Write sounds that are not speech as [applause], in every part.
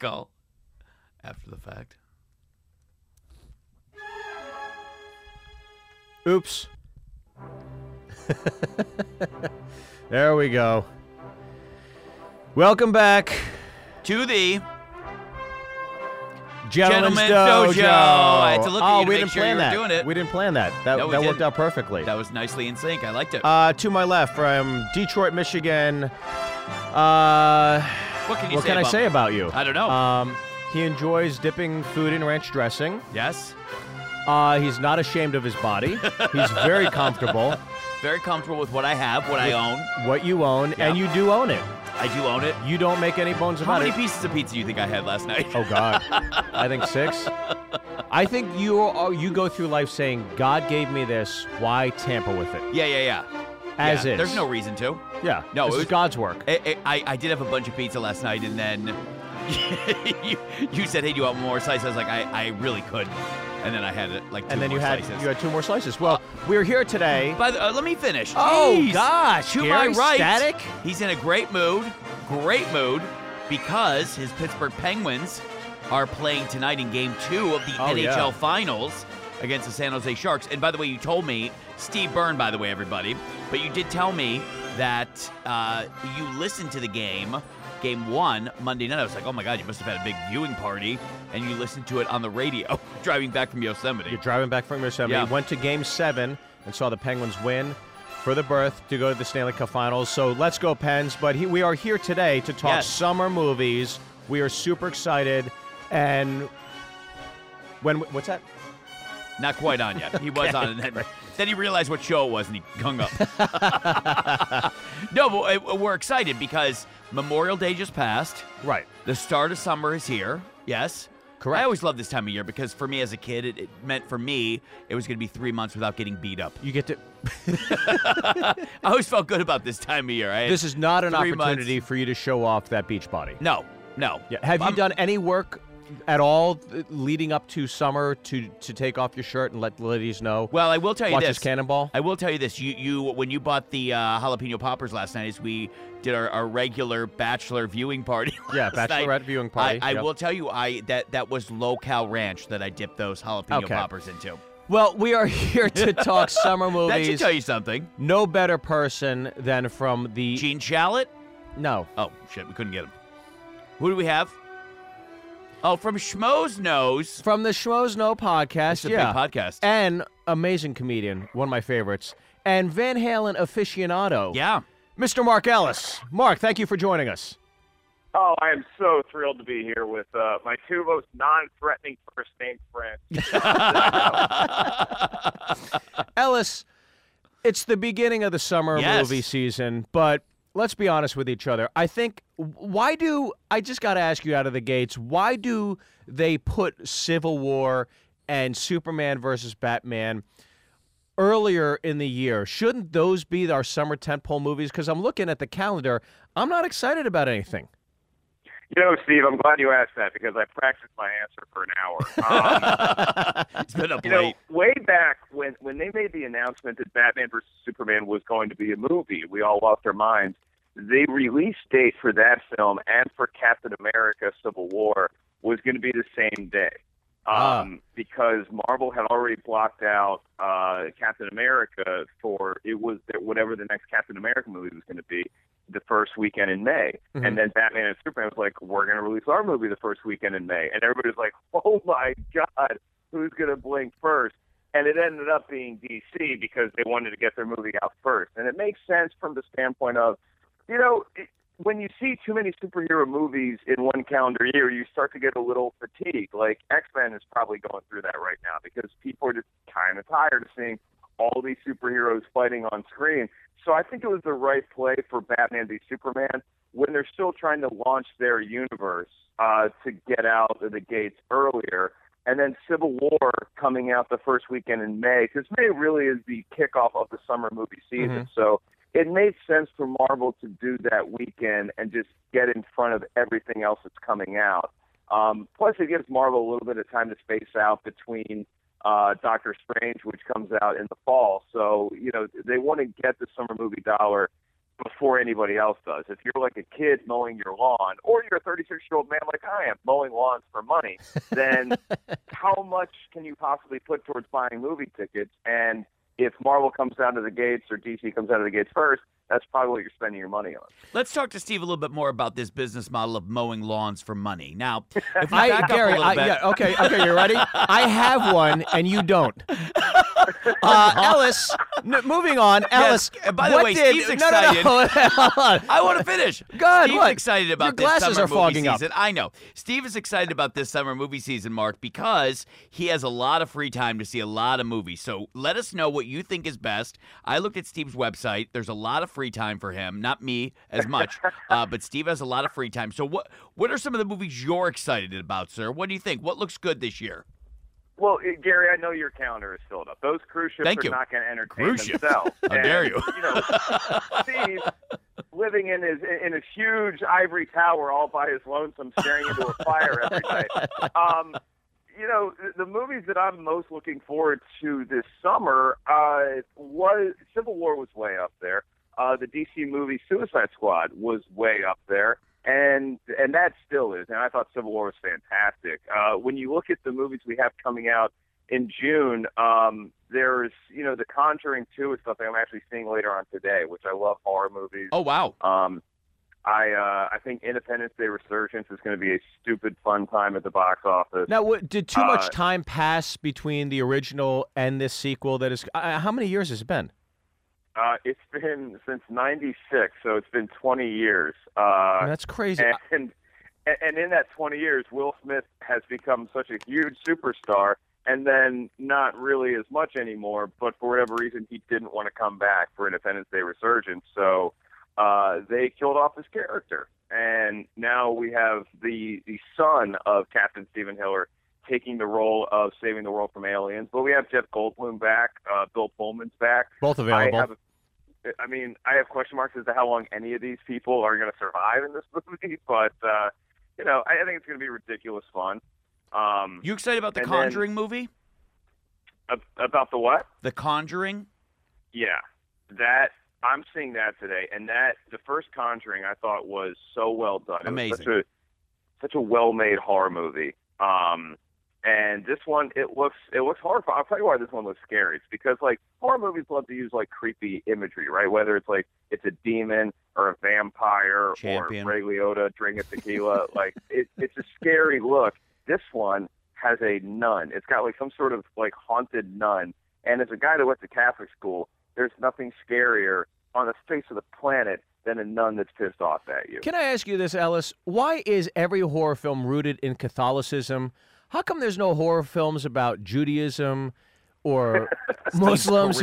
call after the fact. Oops. [laughs] there we go. Welcome back, To the Gentlemen's Gentleman's Dojo. Dojo. I had to look at oh, you to we make didn't sure plan you were that. doing it. We didn't plan that. That, No, that worked out perfectly. that was nicely in sync. I liked it. Uh, to my left, from Detroit, Michigan. Uh, what can you what say can I say about you? I don't know. Um, he enjoys dipping food in ranch dressing. yes, Uh, he's not ashamed of his body. He's very [laughs] comfortable. very comfortable with what I have, what I own. What you own, Yeah. and you do own it. I do own it. You don't make any bones about it. How many it. pieces of pizza do you think I had last night? Oh God, I think [laughs] six. I think you are, you go through life saying, "God gave me this. Why tamper with it?" Yeah, yeah, yeah. As yeah, is. There's no reason to. Yeah. No, it was- God's work. I, I, I did have a bunch of pizza last night, and then [laughs] you, you said, "Hey, do you want more slices?" I was like, "I, I really could," and then I had it like two And then more you had slices. you had two more slices. Well, we're here today. By the, uh, let me finish. Oh, Jeez. gosh, To my right, Static? he's in a great mood, great mood, because his Pittsburgh Penguins are playing tonight in Game Two of the Oh, NHL yeah. Finals against the San Jose Sharks. And by the way, you told me Steve Byrne, by the way, everybody, but you did tell me that uh, you listened to the game. Game one, Monday night. I was like, oh my God, you must have had a big viewing party. And you listened to it on the radio [laughs] driving back from Yosemite. You're driving back from Yosemite. Yeah. Went to Game Seven and saw the Penguins win for the berth to go to the Stanley Cup Finals. So let's go Pens! But he, we are here today to talk Yes. summer movies. We are super excited. And when what's that? Not quite on yet. He [laughs] was on, and then, then he realized what show it was, and he hung up. [laughs] no, but uh, we're excited because Memorial Day just passed. Right. The start of summer is here. Yes. Correct. I always love this time of year because for me as a kid, it, it meant for me it was going to be three months without getting beat up. You get to. [laughs] I always felt good about this time of year. I This is not an Three months. opportunity for you to show off that beach body. no, no. Yeah. Have you I'm- done any work at all leading up to summer to to take off your shirt and let the ladies know? Well, I will tell you Watch this. cannonball. I will tell you this. You you when you bought the uh, jalapeno poppers last night, as we did our, our regular bachelor viewing party. [laughs] Yeah, last night, bachelorette viewing party. I, I Yep. will tell you, I that that was local ranch that I dipped those jalapeno Okay. poppers into. Well, we are [laughs] here to [laughs] talk summer movies. That should tell you something. No better person than from the Gene Shalit. no Oh shit, we couldn't get him. Who do we have? Oh, from Schmoes Knows. from the Schmoes Know podcast. It's a yeah, big podcast. and amazing comedian, one of my favorites, and Van Halen aficionado. yeah. Mr. Mark Ellis. Mark, thank you for joining us. Oh, I am so thrilled to be here with uh, my two most non-threatening first name friends. [laughs] [laughs] Ellis, it's the beginning of the summer Yes. movie season, but let's be honest with each other. I think why do I just got to ask you out of the gates, why do they put Civil War and Superman versus Batman earlier in the year? Shouldn't those be our summer tentpole movies cuz I'm looking at the calendar, I'm not excited about anything. You know, Steve, I'm glad you asked that because I practiced my answer for an hour. [laughs] Um, it's been up you know, way back when when they made the announcement that Batman vs Superman was going to be a movie, we all lost our minds. The release date for that film and for Captain America: Civil War was going to be the same day. Ah. Um, because Marvel had already blocked out uh, Captain America for it was whatever the next Captain America movie was going to be the first weekend in May, Mhm. and then Batman and Superman was like, "We're going to release our movie the first weekend in May," and everybody's like, [laughs] "Oh my God, who's going to blink first? And it ended up being DC because they wanted to get their movie out first, and it makes sense from the standpoint of, you know. It, when you see too many superhero movies in one calendar year, you start to get a little fatigued. Like X Men is probably going through that right now because people are just kind of tired of seeing all these superheroes fighting on screen. So I think it was the right play for Batman v Superman when they're still trying to launch their universe uh, to get out of the gates earlier. And then Civil War coming out the first weekend in May, because May really is the kickoff of the summer movie season. So it made sense for Marvel to do that weekend and just get in front of everything else that's coming out. Um, plus, it gives Marvel a little bit of time to space out between uh, Doctor Strange, which comes out in the fall. So, you know, they want to get the summer movie dollar before anybody else does. If you're like a kid mowing your lawn, or you're a 36 year old man like I am mowing lawns for money, then [laughs] how much can you possibly put towards buying movie tickets? And if Marvel comes out of the gates or DC comes out of the gates first, that's probably what you're spending your money on. Let's talk to Steve a little bit more about this business model of mowing lawns for money. Now, [laughs] if I, Gary, up a little I, bit, yeah, okay, okay, you ready? I have one, and you don't. [laughs] [laughs] Uh, Ellis, n- moving on. Ellis, and by the what way, did, Steve's no, no, no, excited. hold on. I want to finish. God, Steve's what? excited about Your this glasses summer are movie fogging up. season. I know. Steve is excited about this summer movie season, Mark, because he has a lot of free time to see a lot of movies. So let us know what you think is best. I looked at Steve's website. There's a lot of free time for him. Not me as much, [laughs] uh, but Steve has a lot of free time. So what what are some of the movies you're excited about, sir? What do you think? What looks good this year? Well, eh, Gary, I know your calendar is filled up. Those cruise ships Thank are you. not going to entertain Cruise themselves. [laughs] How dare you. You know, Steve living in his in his huge ivory tower all by his lonesome, staring into a fire every day. Um, you know, the, the movies that I'm most looking forward to this summer uh, was Civil War was way up there. Uh, the DC movie Suicide Squad was way up there, and and that still is. And I thought Civil War was fantastic. Uh, when you look at the movies we have coming out in June, um, there's you know The Conjuring 2 is something I'm actually seeing later on today, which I love horror movies. Oh wow. Um, I uh, I think Independence Day Resurgence is going to be a stupid fun time at the box office. Now, what, did too Uh, much time pass between the original and this sequel? That is, uh, how many years has it been? Uh, it's been since '96, so it's been 20 years. Uh, That's crazy. and and and in that 20 years, Will Smith has become such a huge superstar, and then not really as much anymore. But for whatever reason, he didn't want to come back for Independence Day Resurgence, so uh, they killed off his character. And now we have the the son of Captain Stephen Hiller taking the role of saving the world from aliens. But we have Jeff Goldblum back, uh, Bill Pullman's back. Both available. I have, I mean, I have question marks as to how long any of these people are going to survive in this [laughs] movie, but uh, you know, I, I think it's going to be ridiculous fun. Um, You excited about the And then- Conjuring movie? ab- about the what? The Conjuring? Yeah, that I'm seeing that today, and that the first Conjuring I thought was so well done. It was such Amazing. a such a well-made horror movie. Um, and this one, it looks it looks horrifying. I'll tell you why this one looks scary. It's because like horror movies love to use like creepy imagery, right? Whether it's like it's a demon or a vampire Champion. or Ray Liotta drinking tequila, [laughs] like it, it's a scary look. This one has a nun. It's got like some sort of like haunted nun. And as a guy that went to Catholic school, there's nothing scarier on the face of the planet than a nun that's pissed off at you. Can I ask you this, Ellis? Why is every horror film rooted in Catholicism? How come there's no horror films about Judaism or [laughs] Muslims?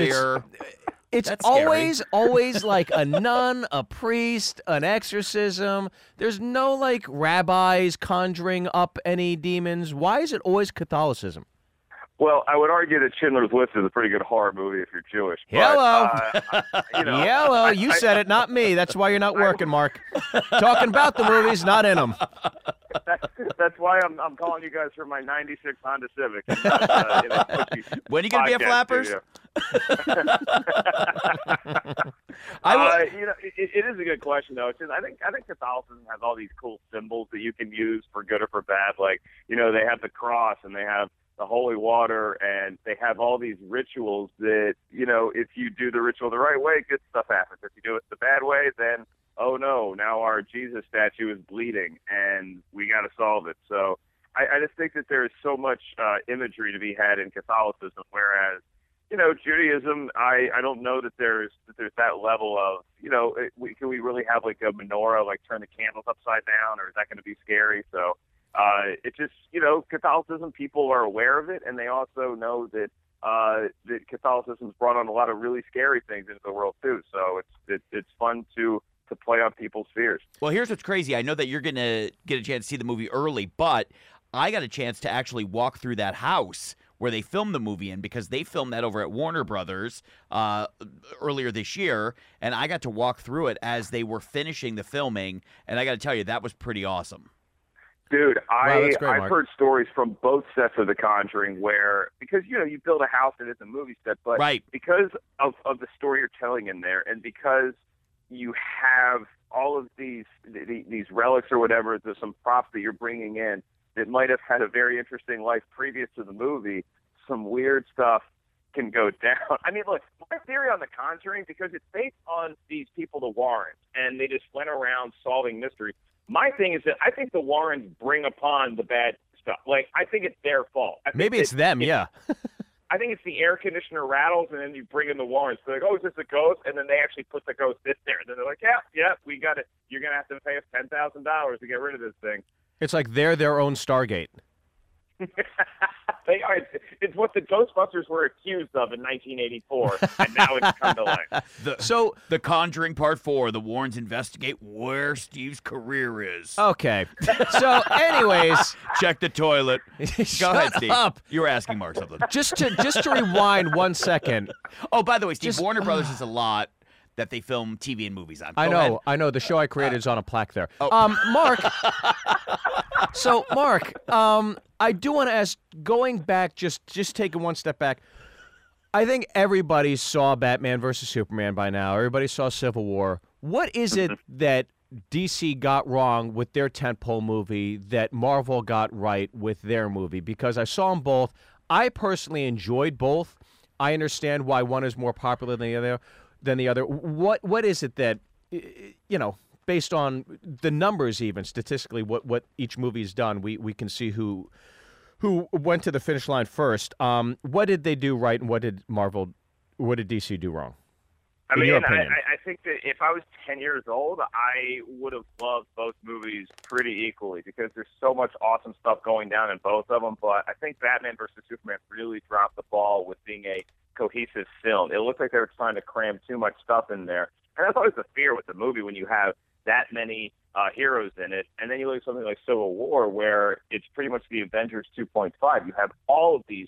It's, it's always, always [laughs] like a nun, a priest, an exorcism. There's no like rabbis conjuring up any demons. Why is it always Catholicism? Well, I would argue that Schindler's List is a pretty good horror movie if you're Jewish. But, Hello. uh, [laughs] you know, Yellow, you I- said it, not me. That's why you're not working, Mark. Talking about the movies, not in them. That's why I'm, I'm calling you guys for my '96 Honda Civic. [laughs] Uh, a When are you going to be podcast Flappers? [laughs] I will- uh, you know, it, it is a good question though. It's just, I think I think Catholicism has all these cool symbols that you can use for good or for bad. Like you know, they have the cross and they have the holy water and they have all these rituals that you know, if you do the ritual the right way, good stuff happens. If you do it the bad way, then oh no, now our Jesus statue is bleeding and we got to solve it. So I, I just think that there is so much uh, imagery to be had in Catholicism, whereas you know, Judaism, I, I don't know that there's that there's that level of you know, it, we, can we really have like a menorah, like turn the candles upside down, or is that going to be scary? So uh, it just you know, Catholicism, people are aware of it, and they also know that uh, that Catholicism's brought on a lot of really scary things into the world too. So it's it, it's fun to to play on people's fears. Well, here's what's crazy. I know that you're going to get a chance to see the movie early, but I got a chance to actually walk through that house where they filmed the movie in because they filmed that over at Warner Brothers uh, earlier this year, and I got to walk through it as they were finishing the filming, and I got to tell you that was pretty awesome. Dude, I that's great, I've heard stories from both sets of The Conjuring where because you know you build a house and it's a movie set, but Right. because of of the story you're telling in there, and because you have all of these these relics or whatever, there's some props that you're bringing in that might have had a very interesting life previous to the movie. Some weird stuff can go [laughs] down. I mean, look, my theory on The Conjuring, because it's based on these people, the Warrens, and they just went around solving mysteries. My thing is that I think the Warrens bring upon the bad stuff. Like, I think it's their fault. Maybe it's them, yeah. [laughs] I think it's the air conditioner rattles, and then you bring in the Warrens. They're like, "Oh, is this a ghost?" And then they actually put the ghost in there. And then they're like, "Yeah, yeah, we got it. You're gonna have to pay us ten thousand dollars to get rid of this thing." It's like they're their own Stargate. [laughs] they are. It's what the Ghostbusters were accused of in 1984, and now it's come to life. [laughs] The, so, The Conjuring Part Four: The Warrens investigate where Steve's career is. Okay. So, anyways, [laughs] check the toilet. [laughs] Go ahead, Steve. up. You were asking Mark something. just to just to rewind one second. Oh, by the way, Steve, Just- Warner Brothers [sighs] is a lot that they film TV and movies on. I know, ahead. I know. The show I created is on a plaque there. Oh. Um, Mark. So, Mark, um, I do want to ask. Going back, just just taking one step back. I think everybody saw Batman versus Superman by now. Everybody saw Civil War. What is it that DC got wrong with their tentpole movie that Marvel got right with their movie? Because I saw them both. I personally enjoyed both. I understand why one is more popular than the other. Than the other. What what is it that you know? Based on the numbers, even statistically, what what each movie's done, we we can see who who went to the finish line first. Um, what did they do right, and what did Marvel, what did DC do wrong? I In mean, your opinion. I I think that if I was 10 years old, I would have loved both movies pretty equally because there's so much awesome stuff going down in both of them. But I think Batman versus Superman really dropped the ball with being a cohesive film. It looked like they were trying to cram too much stuff in there. And that's always the fear with the movie when you have that many uh, heroes in it. And then you look at something like Civil War, where it's pretty much the Avengers 2.5. You have all of these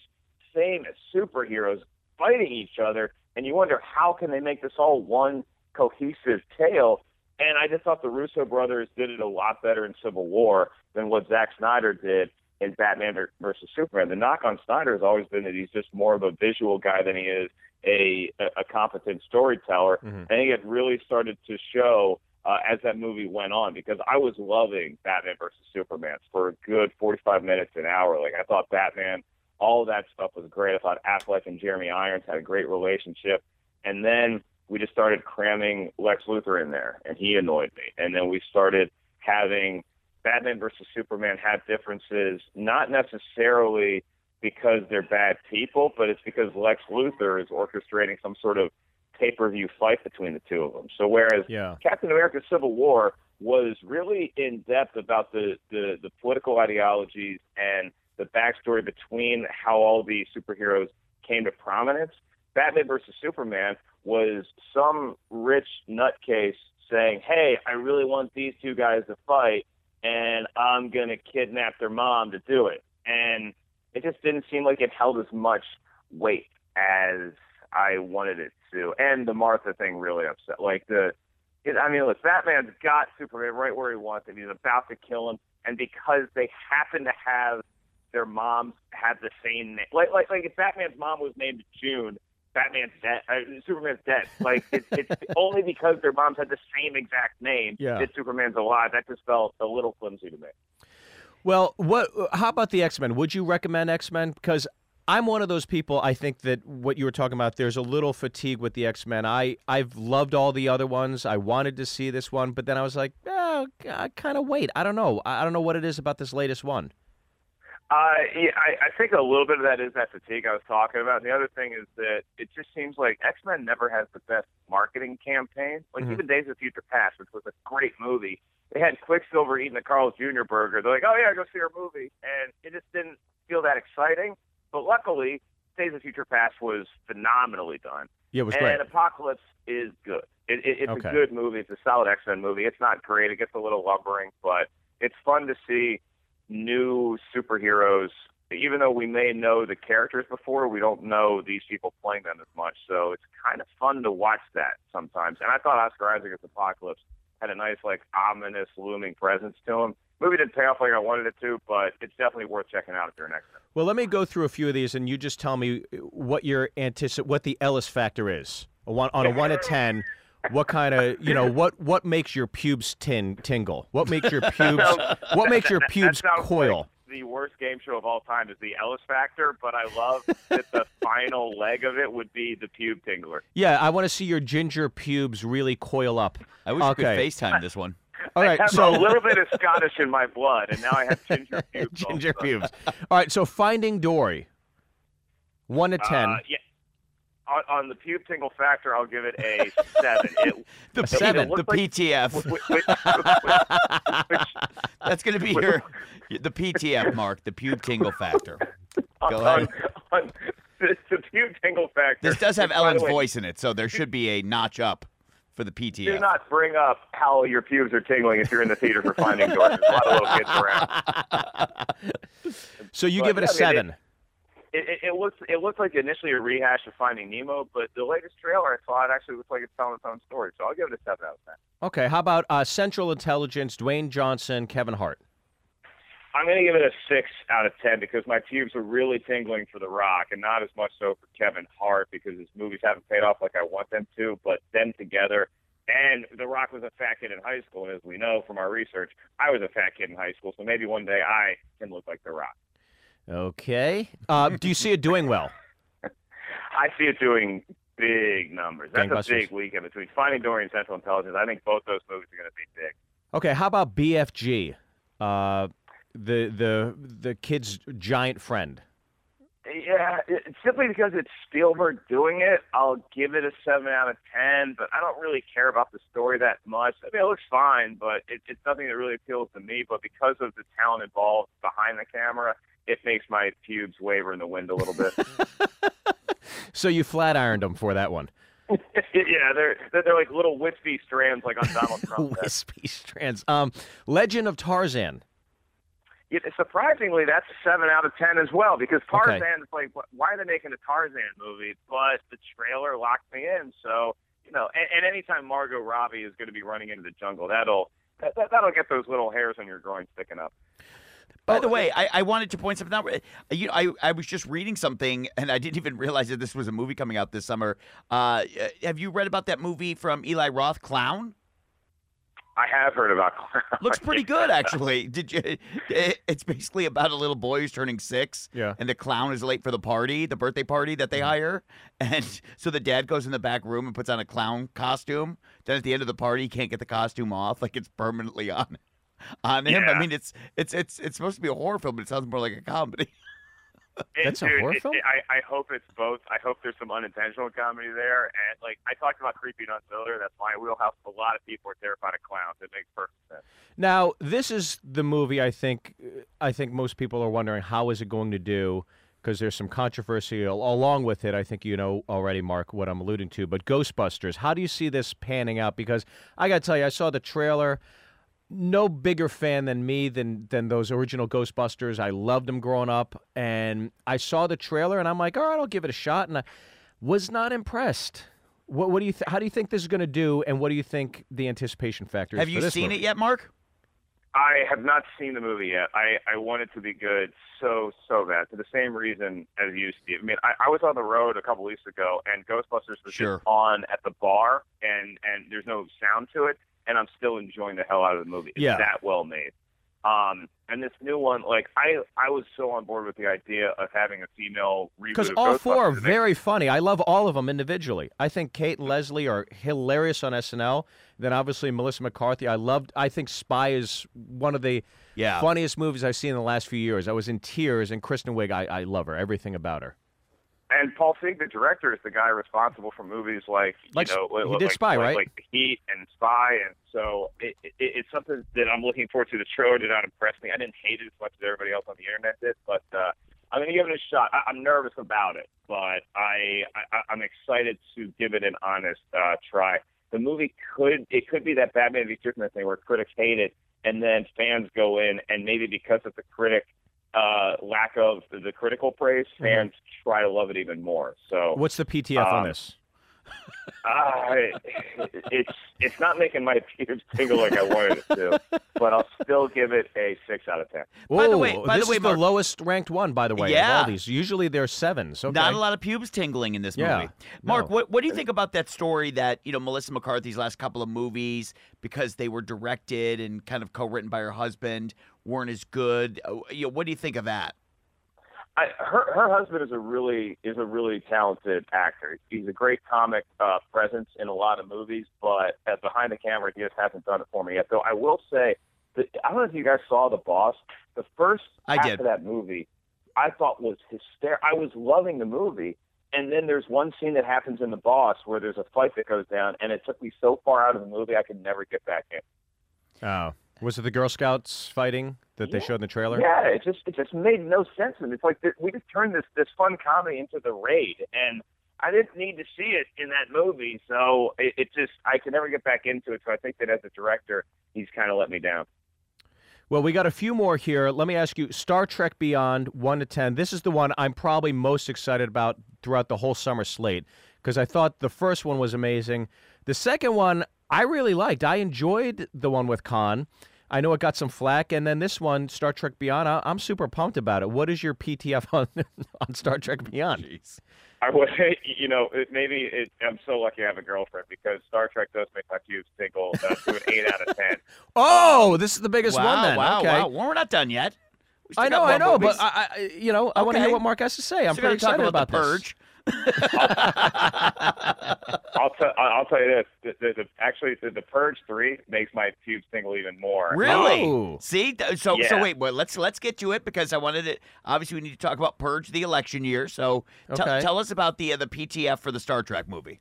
famous superheroes fighting each other, and you wonder how can they make this all one cohesive tale. And I just thought the Russo brothers did it a lot better in Civil War than what Zack Snyder did in Batman versus Superman. The knock on Snyder has always been that he's just more of a visual guy than he is a a, a competent storyteller. Mhm. I think it really started to show uh, as that movie went on because I was loving Batman versus Superman for a good 45 minutes an hour. Like I thought Batman, all that stuff was great. I thought Affleck and Jeremy Irons had a great relationship, and then we just started cramming Lex Luthor in there, and he annoyed me. And then we started having Batman versus Superman have differences, not necessarily because they're bad people, but it's because Lex Luthor is orchestrating some sort of pay-per-view fight between the two of them. So whereas Yeah. Captain America: Civil War was really in depth about the, the the political ideologies and the backstory between how all these superheroes came to prominence. Batman versus Superman was some rich nutcase saying, "Hey, I really want these two guys to fight, and I'm gonna kidnap their mom to do it." And it just didn't seem like it held as much weight as I wanted it to. And the Martha thing really upset. Like the, it, I mean, look, Batman's got Superman right where he wants him. He's about to kill him, and because they happen to have their moms have the same name, like like like if Batman's mom was named June. Batman's dead. Uh, Superman's dead. Like it's, [laughs] it's only because their moms had the same exact name Yeah. that Superman's alive. That just felt a little flimsy to me. Well, what? How about the X Men? Would you recommend X Men? Because I'm one of those people. I think that what you were talking about, there's a little fatigue with the X Men. I I've loved all the other ones. I wanted to see this one, but then I was like, oh, I kind of wait. I don't know. I don't know what it is about this latest one. Uh, yeah, I, I think a little bit of that is that fatigue I was talking about. And the other thing is that it just seems like X Men never has the best marketing campaign. Like Mhm. even Days of Future Past, which was a great movie, they had Quicksilver eating the Carl's Jr. burger. They're like, "Oh yeah, go see our movie," and it just didn't feel that exciting. But luckily, Days of Future Past was phenomenally done. Yeah, it was and great. Apocalypse is good. It, it, it's Okay. a good movie. It's a solid X Men movie. It's not great. It gets a little lumbering, but it's fun to see new superheroes. Even though we may know the characters before, we don't know these people playing them as much. So it's kind of fun to watch that sometimes. And I thought Oscar Isaac as Apocalypse had a nice, like, ominous, looming presence to him. Movie didn't pay off like I wanted it to, but it's definitely worth checking out if you're an X-Men. Well, let me go through a few of these, and you just tell me what your antici- what the Ellis factor is. A one, on a one to ten, what kind of you know what what makes your pubes tin tingle? What makes your pubes [laughs] what makes your That- that pubes coil? Like the worst game show of all time is the Ellis Factor, but I love that the [laughs] final leg of it would be the pube tingler. Yeah, I want to see your ginger pubes really coil up. I wish you Okay. could FaceTime this one. All I have so a little bit of Scottish in my blood, and now I have ginger [laughs] pubes. ginger also. pubes. All right, so Finding Dory, one to ten. Uh, yeah. On, on the pube tingle factor, I'll give it a seven. It, [laughs] The Seven. The like- PTF. which, which, which, [laughs] That's going to be your the PTF mark, the pube tingle factor. Go on, ahead. on the, the pube tingle factor. This does have which, by the Ellen's way, voice in it, so there should be a notch up for the Do not bring up how your pubes are tingling if you're in the theater for Finding Dory. There's a lot of little kids around. [laughs] so you But, give it a mean, seven. It, it, it looks it looks like initially a rehash of Finding Nemo, but the latest trailer I saw it actually looks like it's telling its own story. So I'll give it a seven out of ten. Okay, how about uh, Central Intelligence, Dwayne Johnson, Kevin Hart? I'm going to give it a six out of ten because my pubes are really tingling for The Rock, and not as much so for Kevin Hart because his movies haven't paid off like I want them to. But them together, and The Rock was a fat kid in high school, and as we know from our research, I was a fat kid in high school. So maybe one day I can look like The Rock. Okay. Uh, do you see it doing well? [laughs] I see it doing big numbers. That's a big weekend between Finding Dory and Central Intelligence. I think both those movies are going to be big. Okay, how about BFG? Uh, the the the kid's giant friend. Yeah, it, simply because it's Spielberg doing it, I'll give it a seven out of ten. But I don't really care about the story that much. I mean, it looks fine, but it, it's nothing that really appeals to me. But because of the talent involved behind the camera, it makes my pubes waver in the wind a little bit. [laughs] So you flat ironed them for that one. [laughs] yeah, they're they're they're like little wispy strands, like on Donald Trump's [laughs] head. Wispy strands. Um, Legend of Tarzan. It, surprisingly, that's a seven out of ten as well because Okay. Tarzan is like, why are they making a Tarzan movie? But the trailer locked me in, so you know. And, and anytime Margot Robbie is going to be running into the jungle, that'll that, that, that'll get those little hairs on your groin sticking up. By the way, I, I wanted to point something out. Uh, You know, I, I was just reading something, and I didn't even realize that this was a movie coming out this summer. Uh, have you read about that movie from Eli Roth, Clown? I have heard about. [laughs] Looks pretty good, actually. Did you? it- It's basically about a little boy who's turning six, Yeah. and the clown is late for the party, the birthday party that they mm-hmm. hire, [laughs] and so the dad goes in the back room and puts on a clown costume. Then at the end of the party, he can't get the costume off, like it's permanently on on him. Yeah. I mean, it's it's it's it's supposed to be a horror film, but it sounds more like a comedy. [laughs] That's a horror it- film? it- I, I hope it's both. I hope there's some unintentional comedy there. And like I talked about creepy nuts earlier, that's my wheelhouse. A lot of people are terrified of clowns. It makes perfect sense. Now, this is the movie I think uh, I think most people are wondering how is it going to do because there's some controversy along with it. I think you know already, Mark, what I'm alluding to. But Ghostbusters, how do you see this panning out? Because I got to tell you, I saw the trailer. No bigger fan than me than than those original Ghostbusters. I loved them growing up, and I saw the trailer, and I'm like, all right, I'll give it a shot, and I was not impressed. What, what do you? Th- how do you think this is going to do, and what do you think the anticipation factor is? Have for you this seen movie? it yet, Mark? I have not seen the movie yet. I, I want it to be good so, so bad for the same reason as you, Steve. I mean, I, I was on the road a couple weeks ago, and Ghostbusters was Sure. just on at the bar, and, and there's no sound to it, and I'm still enjoying the hell out of the movie. It's Yeah. that well made. Um, and this new one, like I, I was so on board with the idea of having a female reboot. Because all four are Ghostbusters. It makes- very funny. I love all of them individually. I think Kate and Leslie are hilarious on SNL. Then obviously Melissa McCarthy. I loved. I think Spy is one of the Yeah. funniest movies I've seen in the last few years. I was in tears. And Kristen Wiig, I, I love her. Everything about her. And Paul Feig, the director, is the guy responsible for movies like you Like- know, he like, did Spy, like, right? Like The Heat and Spy, and so it, it, it's something that I'm looking forward to. The trailer did not impress me. I didn't hate it as much as everybody else on the internet did, but uh, I'm going to give it a shot. I, I'm nervous about it, but I, I I'm excited to give it an honest uh, try. The movie could it could be that Batman v Superman thing where critics hate it, and then fans go in, and maybe because of the critic uh, lack of the critical praise, fans try to love it even more. So What's the PTF on Um, this? [laughs] Uh, it's it's not making my pubes [laughs] tingle like I wanted it to, but I'll still give it a six out of ten. By the way- by the this way, is the lowest ranked one, by the way. Of Yeah. all these, usually there's sevens. Okay. Not a lot of pubes tingling in this Yeah, movie. Mark, no. what what do you think about that story that you know Melissa McCarthy's last couple of movies because they were directed and kind of co-written by her husband weren't as good? Uh, You know, what do you think of that? I, her her husband is a really is a really talented actor. He's a great comic uh, presence in a lot of movies, but uh, behind the camera, he just hasn't done it for me yet. Though I will say, that, I don't know if you guys saw The Boss. The first I half did. of that movie, I thought was hysterical. I was loving the movie, and then there's one scene that happens in The Boss where there's a fight that goes down, and it took me so far out of the movie I could never get back in. Oh, was it the Girl Scouts fighting that they showed in the trailer? Yeah, it just it just made no sense. And it's like we just turned this this fun comedy into the raid, and I didn't need to see it in that movie, so it, it just I could never get back into it. So I think that as a director, he's kind of let me down. Well, we got a few more here. Let me ask you Star Trek Beyond, 1 to 10. This is the one I'm probably most excited about throughout the whole summer slate because I thought the first one was amazing. The second one, I really liked. I enjoyed the one with Khan. I know it got some flack. And then this one, Star Trek Beyond, I- I'm super pumped about it. What is your PTF [laughs] on, on Star Trek Beyond? I would, [laughs] you know, it, maybe it, I'm so lucky I have a girlfriend because Star Trek does make my pubes tingle uh, to an eight out of ten. [laughs] Oh, this is the biggest wow, one then. wow, okay. wow. Well, we're not done yet. I know, I know, movies. but I, I, you know, I want to hear what Mark has to say. I'm Still pretty gotta excited about, about, the this. purge. I'll tell I'll tell you this: the, the, the, actually, the, the Purge Three makes my pubes tingle even more. Really? Oh. See, Th- so so wait, well, let's let's get to it because I wanted it. Obviously, we need to talk about Purge, the election year. So t- Okay. tell us about the uh, the PTF for the Star Trek movie.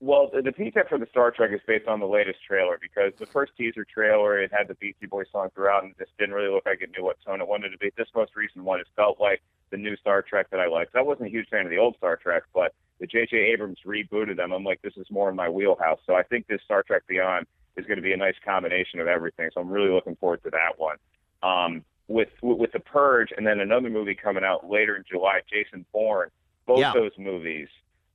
Well, the the PTF for the Star Trek is based on the latest trailer because the first teaser trailer it had the Beastie Boys song throughout and it just didn't really look like it knew what tone it wanted to be. This most recent one, it felt like the new Star Trek that I liked. I wasn't a huge fan of the old Star Trek, but the J.J. Abrams rebooted them. I'm like, this is more in my wheelhouse. So I think this Star Trek Beyond is going to be a nice combination of everything. So I'm really looking forward to that one. Um, with with the Purge and then another movie coming out later in July, Jason Bourne. Both Yeah. those movies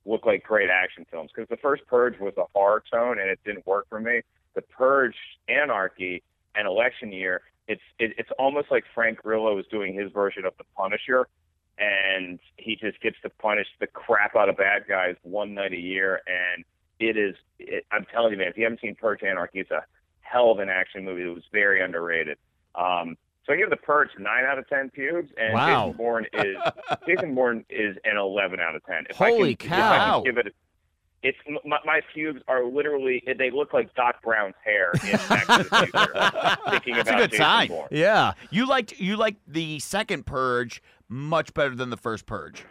look like great action films because the first Purge was a horror tone and it didn't work for me. The Purge, Anarchy, and Election Year, it's it, it's almost like Frank Grillo is doing his version of the Punisher, and he just gets to punish the crap out of bad guys one night a year, and it is. It, I'm telling you, man, if you haven't seen Purge Anarchy, it's a hell of an action movie. It was very underrated. Um, so I give The Purge nine out of ten pubes, and Wow. Jason Bourne is Jason Bourne is an eleven out of ten. If Holy I can, If I cow. can give it, a, it's my, my pubes are literally they look like Doc Brown's hair in Back to the Future. [laughs] Thinking That's a good Jason sign. Bourne. Yeah. You liked you liked the second Purge much better than the first Purge.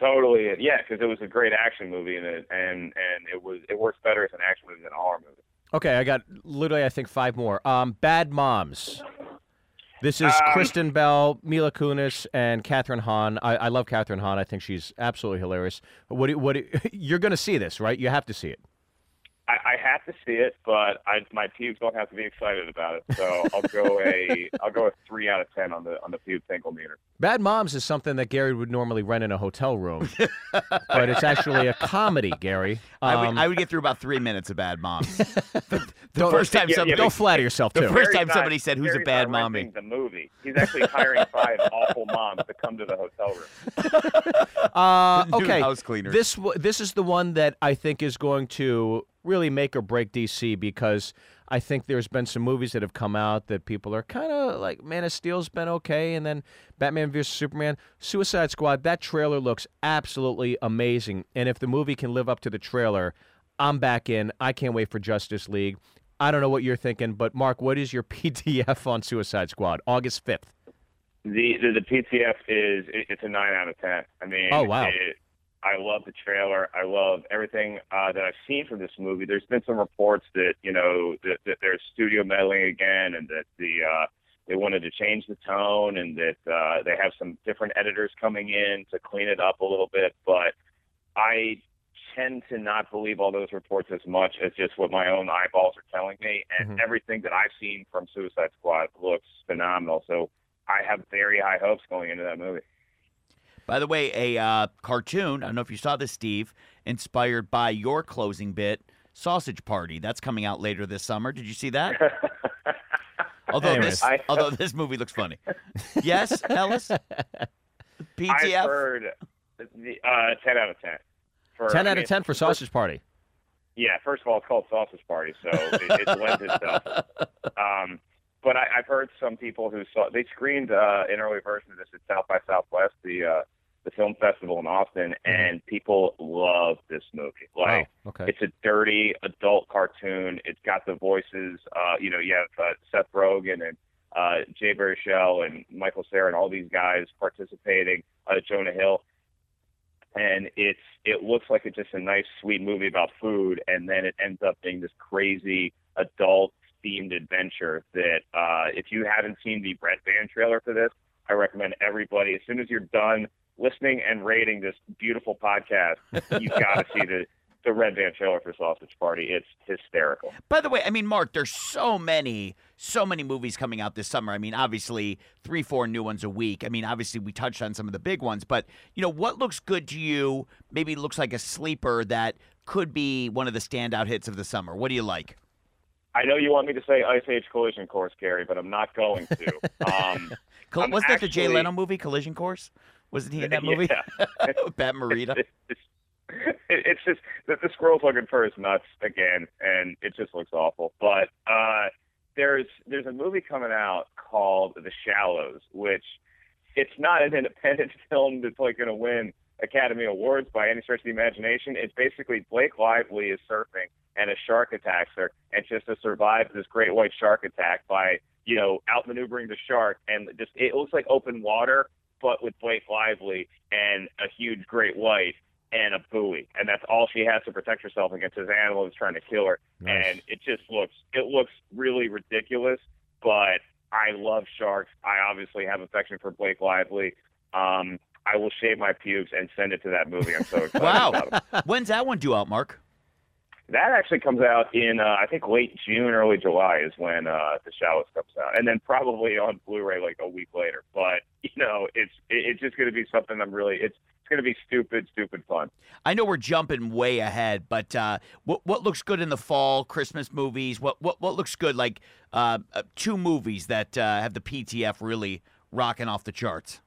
Totally, yeah, because it was a great action movie, and it and and it was it works better as an action movie than a horror movie. Okay, I got literally, I think, five more. Um, Bad Moms. This is Um, Kristen Bell, Mila Kunis, and Kathryn Hahn. I, I love Kathryn Hahn. I think she's absolutely hilarious. What? Do, what? Do, [laughs] you're going to see this, right? You have to see it. I, I have to see it, but I, my pubes don't have to be excited about it. So [laughs] I'll go a I'll go a three out of ten on the on the pube tinkle meter. Bad Moms is something that Gary would normally rent in a hotel room, [laughs] but it's actually a comedy, Gary. I Um, would I would get through about three minutes of Bad Moms. [laughs] the the first time yeah, somebody yeah, don't flatter yourself the too. first Gary's time not- somebody said, "Who's a bad not mommy?" The movie. He's actually hiring five awful moms to come to the hotel room. Uh, okay, house cleaner. this this is the one that I think is going to really make or break DC because I think there's been some movies that have come out that people are kind of like Man of Steel's been okay, and then Batman vs Superman, Suicide Squad. That trailer looks absolutely amazing, and if the movie can live up to the trailer, I'm back in. I can't wait for Justice League. I don't know what you're thinking, but Mark, what is your [laughs] PTF on Suicide Squad? August 5th. The, the the PTF is it, it's a nine out of ten. I mean, Oh, wow. It, I love the trailer. I love everything uh, that I've seen from this movie. There's been some reports that you know that, that there's studio meddling again, and that the uh, they wanted to change the tone, and that uh, they have some different editors coming in to clean it up a little bit. But I tend to not believe all those reports as much as just what my own eyeballs are telling me, and Mhm. everything that I've seen from Suicide Squad looks phenomenal. So I have very high hopes going into that movie. By the way, a uh, cartoon. I don't know if you saw this, Steve, inspired by your closing bit, Sausage Party. That's coming out later this summer. Did you see that? [laughs] although Anyways. this, I- although this movie looks funny. yes, [laughs] Ellis. PTF. I've heard the, uh, 10 out of 10. For, 10 I out mean, of 10 for Sausage Party. Yeah, first of all, it's called Sausage Party, so it, it lends itself. [laughs] Um, but I, I've heard some people who saw they screened uh, an early version of this at South by Southwest, the uh, the film festival in Austin, and people love this movie. Like, oh, okay. it's a dirty adult cartoon. It's got the voices. Uh, you know, you have uh, Seth Rogen and uh, Jay Baruchel and Michael Cera and all these guys participating. Uh, Jonah Hill, and it's it looks like it's just a nice, sweet movie about food, and then it ends up being this crazy adult themed adventure that uh, if you haven't seen the Red Band trailer for this, I recommend everybody as soon as you're done listening and rating this beautiful podcast, you've got to see the the Red Band trailer for Sausage Party. It's hysterical. By the way, I mean, Mark, there's so many, so many movies coming out this summer. I mean, obviously, three, four new ones a week. I mean, obviously, we touched on some of the big ones, but, you know, what looks good to you? Maybe looks like a sleeper that could be one of the standout hits of the summer. What do you like? I know you want me to say Ice Age Collision Course, Gary, but I'm not going to. [laughs] Um, Wasn't that the Jay Leno movie, Collision Course? Wasn't he in [laughs] that movie? Yeah. [laughs] Pat Morita. It's, [laughs] it's, it's just that the squirrel's looking for his nuts again, and it just looks awful. But uh, there's there's a movie coming out called The Shallows, which it's not an independent film that's like going to win Academy Awards by any stretch of the imagination. It's basically Blake Lively is surfing and a shark attacks her, and she has to survive this great white shark attack by you know outmaneuvering the shark, and just it looks like open water, but with Blake Lively and a huge great white and a buoy, and that's all she has to protect herself against this animal that's trying to kill her. Nice. And it just looks it looks really ridiculous, but I love sharks. I obviously have affection for Blake Lively. Um, I will shave my pubes and send it to that movie. I'm so [laughs] excited Wow. When's that one due out, Mark? That actually comes out in uh, I think late June, early July is when uh, the Shallows comes out, and then probably on Blu-ray like a week later. But you know, it's it's just going to be something I'm really it's it's going to be stupid, stupid fun. I know we're jumping way ahead, but uh, what what looks good in the fall? Christmas movies. What what what looks good? Like uh, uh, two movies that uh, have the PTF really rocking off the charts.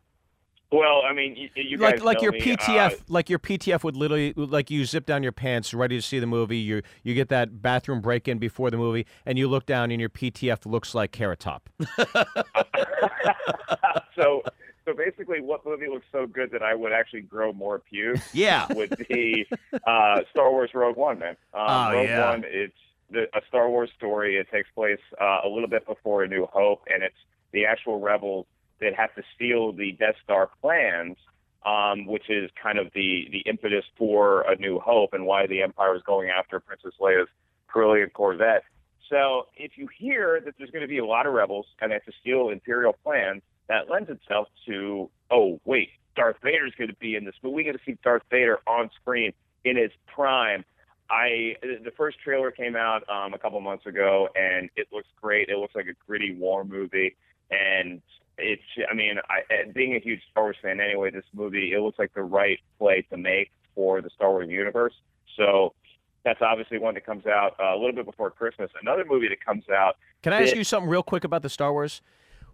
Well, I mean, you, you like like your me, PTF, uh, like your PTF would literally like you zip down your pants, ready to see the movie. You you get that bathroom break in before the movie, and you look down, and your PTF looks like Carrot Top. [laughs] [laughs] so so basically, what movie looks so good that I would actually grow more pubes Yeah. [laughs] would be uh, Star Wars Rogue One, man. Um, Oh, Rogue yeah. One, it's the, a Star Wars story. It takes place uh, a little bit before A New Hope, and it's the actual rebels that have to steal the Death Star plans, um, which is kind of the the impetus for A New Hope and why the Empire is going after Princess Leia's Corellian Corvette. So if you hear that there's going to be a lot of rebels and they have to steal Imperial plans, that lends itself to, oh, wait, Darth Vader's going to be in this, but we get to see Darth Vader on screen in his prime. I the first trailer came out um, a couple months ago, and it looks great. It looks like a gritty war movie, and it's. I mean, I, being a huge Star Wars fan anyway, this movie it looks like the right play to make for the Star Wars universe. So that's obviously one that comes out uh, a little bit before Christmas. Another movie that comes out. Can I ask you something real quick about the Star Wars?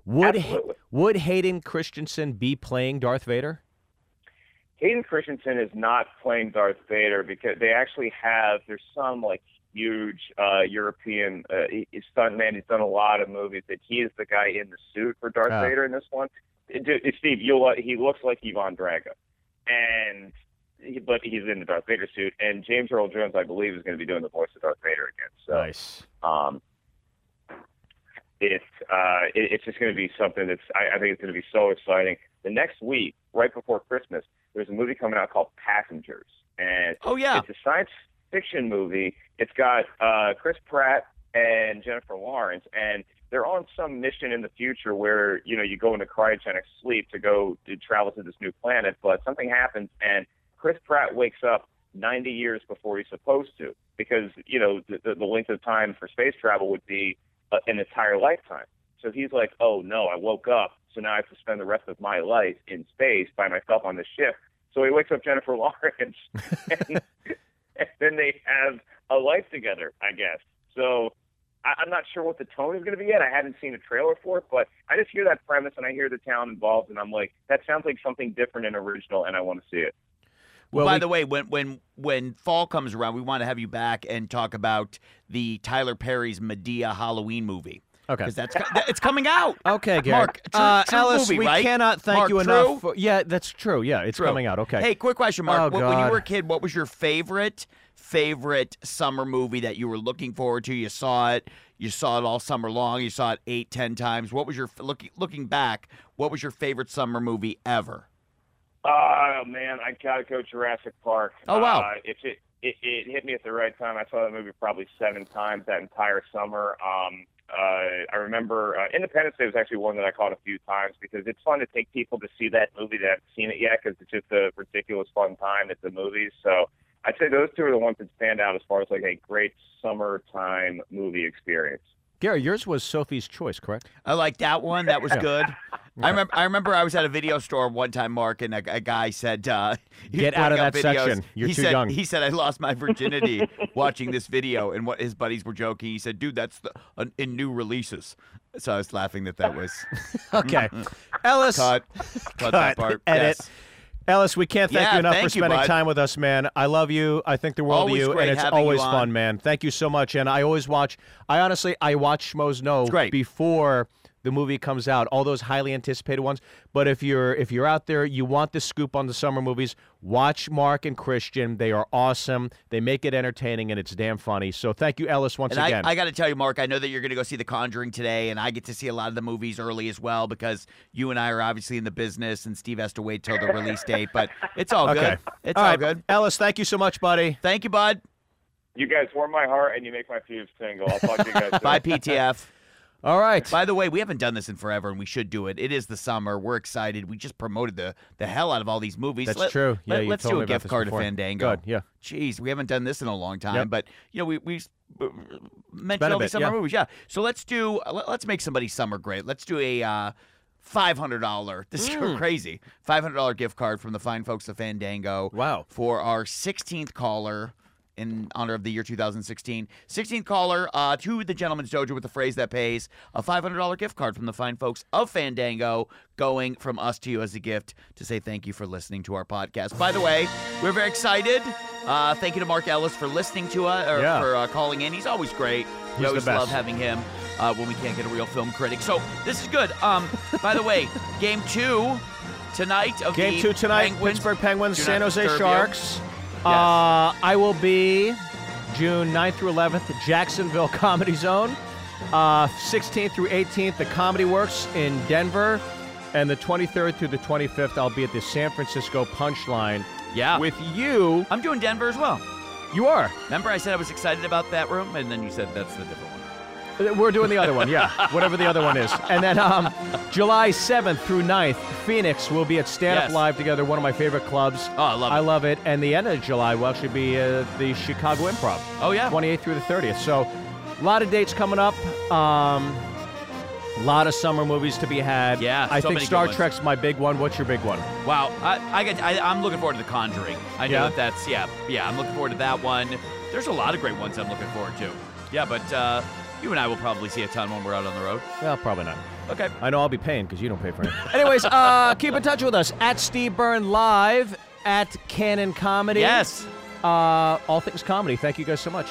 Would Absolutely. would Hayden Christensen be playing Darth Vader? Hayden Christensen is not playing Darth Vader because they actually have there's some like huge uh, European uh, he- he's stuntman. He's done a lot of movies. That he is the guy in the suit for Darth Ah. Vader in this one. Uh, dude, Steve, you'll he looks like Ivan Drago, and he, but he's in the Darth Vader suit. And James Earl Jones, I believe, is going to be doing the voice of Darth Vader again. So Nice. um, it's uh, it, it's just going to be something that's I, I think it's going to be so exciting. The next week, right before Christmas, there's a movie coming out called Passengers, and Oh yeah. it's a science fiction movie. It's got uh, Chris Pratt and Jennifer Lawrence, and they're on some mission in the future where you know you go into cryogenic sleep to go to travel to this new planet, but something happens and Chris Pratt wakes up 90 years before he's supposed to because you know the, the, length of time for space travel would be uh, an entire lifetime. So he's like, "Oh no, I woke up So now I have to spend the rest of my life in space by myself on this ship. So he wakes up Jennifer [laughs] Lawrence, and, [laughs] and then they have a life together, I guess. So I, I'm not sure what the tone is going to be yet. I haven't seen a trailer for it, but I just hear that premise and I hear the town involved, and I'm like, that sounds like something different and original, and I want to see it. Well, Well, by we- the way, when when when fall comes around, we want to have you back and talk about the Tyler Perry's Medea Halloween movie. Okay. Because that's that- it's coming out. Okay, Gary. Mark, true- uh, true Ellis, movie, we right? cannot thank Mark, you true? enough. For, yeah, that's true. Yeah, it's True. coming out. Okay. Hey, quick question, Mark. Oh, What- when you were a kid, what was your favorite favorite summer movie that you were looking forward to? You saw it. You saw it all summer long. You saw it eight, ten times. What was your looking looking back? What was your favorite summer movie ever? Oh man, I gotta go Jurassic Park. Oh, wow. Uh, it's it, it it hit me at the right time. I saw that movie probably seven times that entire summer. Um, uh, I remember uh, Independence Day was actually one that I caught a few times because it's fun to take people to see that movie that haven't seen it yet because it's just a ridiculous fun time at the movies. So I'd say those two are the ones that stand out as far as like a great summertime movie experience. Gary, yours was Sophie's Choice, correct? I like that one. That was good. [laughs] I remember. I remember. I was at a video store one time, Mark, and a, a guy said, uh, [laughs] Get out of that videos. section. You're he too said, young. He said, "I lost my virginity [laughs] watching this video," and what his buddies were joking. He said, "Dude, that's the, uh, in new releases." So I was laughing that that was [laughs] Okay. Ellis. cut. Cut, that part. Edit. Yes. Ellis, we can't thank Yeah, you enough thank for spending bud. time with us, man. I love you. I think the world Always of you, and it's always fun, man. Thank you so much. And I always watch. I honestly, I watch Schmoes great. before the movie comes out. All those highly anticipated ones. But if you're if you're out there, you want the scoop on the summer movies. Watch Mark and Christian. They are awesome. They make it entertaining, and it's damn funny. So thank you, Ellis, once And again. I, I got to tell you, Mark, I know that you're going to go see The Conjuring today, and I get to see a lot of the movies early as well because you and I are obviously in the business, and Steve has to wait till the release date. But it's all okay. good. It's all all, right, good. Ellis. Thank you so much, buddy. Thank you, bud. You guys warm my heart and you make my fuse tingle. I'll talk to you guys. [laughs] Bye, PTF. All right. By the way, we haven't done this in forever, and we should do it. It is the summer. We're excited. We just promoted the the hell out of all these movies. That's Let- true. Yeah, let, you us told do a gift card before. to Fandango. Good. Yeah. Jeez, we haven't done this in a long time, Yep. but you know we we mentioned all these bit, summer yeah. movies. Yeah. So let's do let, us make somebody summer great. Let's do a uh, five hundred dollar. This Mm. is crazy. Five hundred dollar gift card from the fine folks of Fandango. Wow. For our sixteenth caller. In honor of the year 2016, 16th caller uh, to the Gentlemen's Dojo with the phrase that pays a $500 gift card from the fine folks of Fandango, going from us to you as a gift to say thank you for listening to our podcast. By the way, we're very excited. Uh, thank you to Mark Ellis for listening to us or Yeah. for uh, calling in. He's always great. He's we always love having him uh, when we can't get a real film critic. So this is good. Um, by the way, [laughs] game two tonight of Game the two tonight, Penguins. Pittsburgh Penguins, San Jose Sharks. you. Uh, I will be June 9th through 11th at Jacksonville [laughs] Comedy Zone. Uh, 16th through 18th, the Comedy Works in Denver. And the 23rd through the 25th, I'll be at the San Francisco Punchline Yeah. with you. I'm doing Denver as well. You are. Remember, I said I was excited about that room, and then you said that's the different one. We're doing the other one, yeah. [laughs] Whatever the other one is. And then um, July 7th through 9th, Phoenix will be at Stand Up Yes. Live together, one of my favorite clubs. Oh, I love it. I love it. And the end of July will actually be uh, the Chicago Improv. Oh, yeah. 28th through the 30th. So a lot of dates coming up. Um, a lot of summer movies to be had. Yeah, I so think Star. Trek's my big one. What's your big one? Wow, I, I get, I, I'm looking forward to The Conjuring. I know Yeah? that that's yeah, yeah. I'm looking forward to that one. There's a lot of great ones I'm looking forward to. Yeah, but uh, you and I will probably see a ton when we're out on the road. Well, probably not. Okay. I know I'll be paying because you don't pay for it. [laughs] Anyways, uh, keep in touch with us at Steve Byrne Live, at Cannon Comedy. Yes. Uh, all things comedy. Thank you guys so much.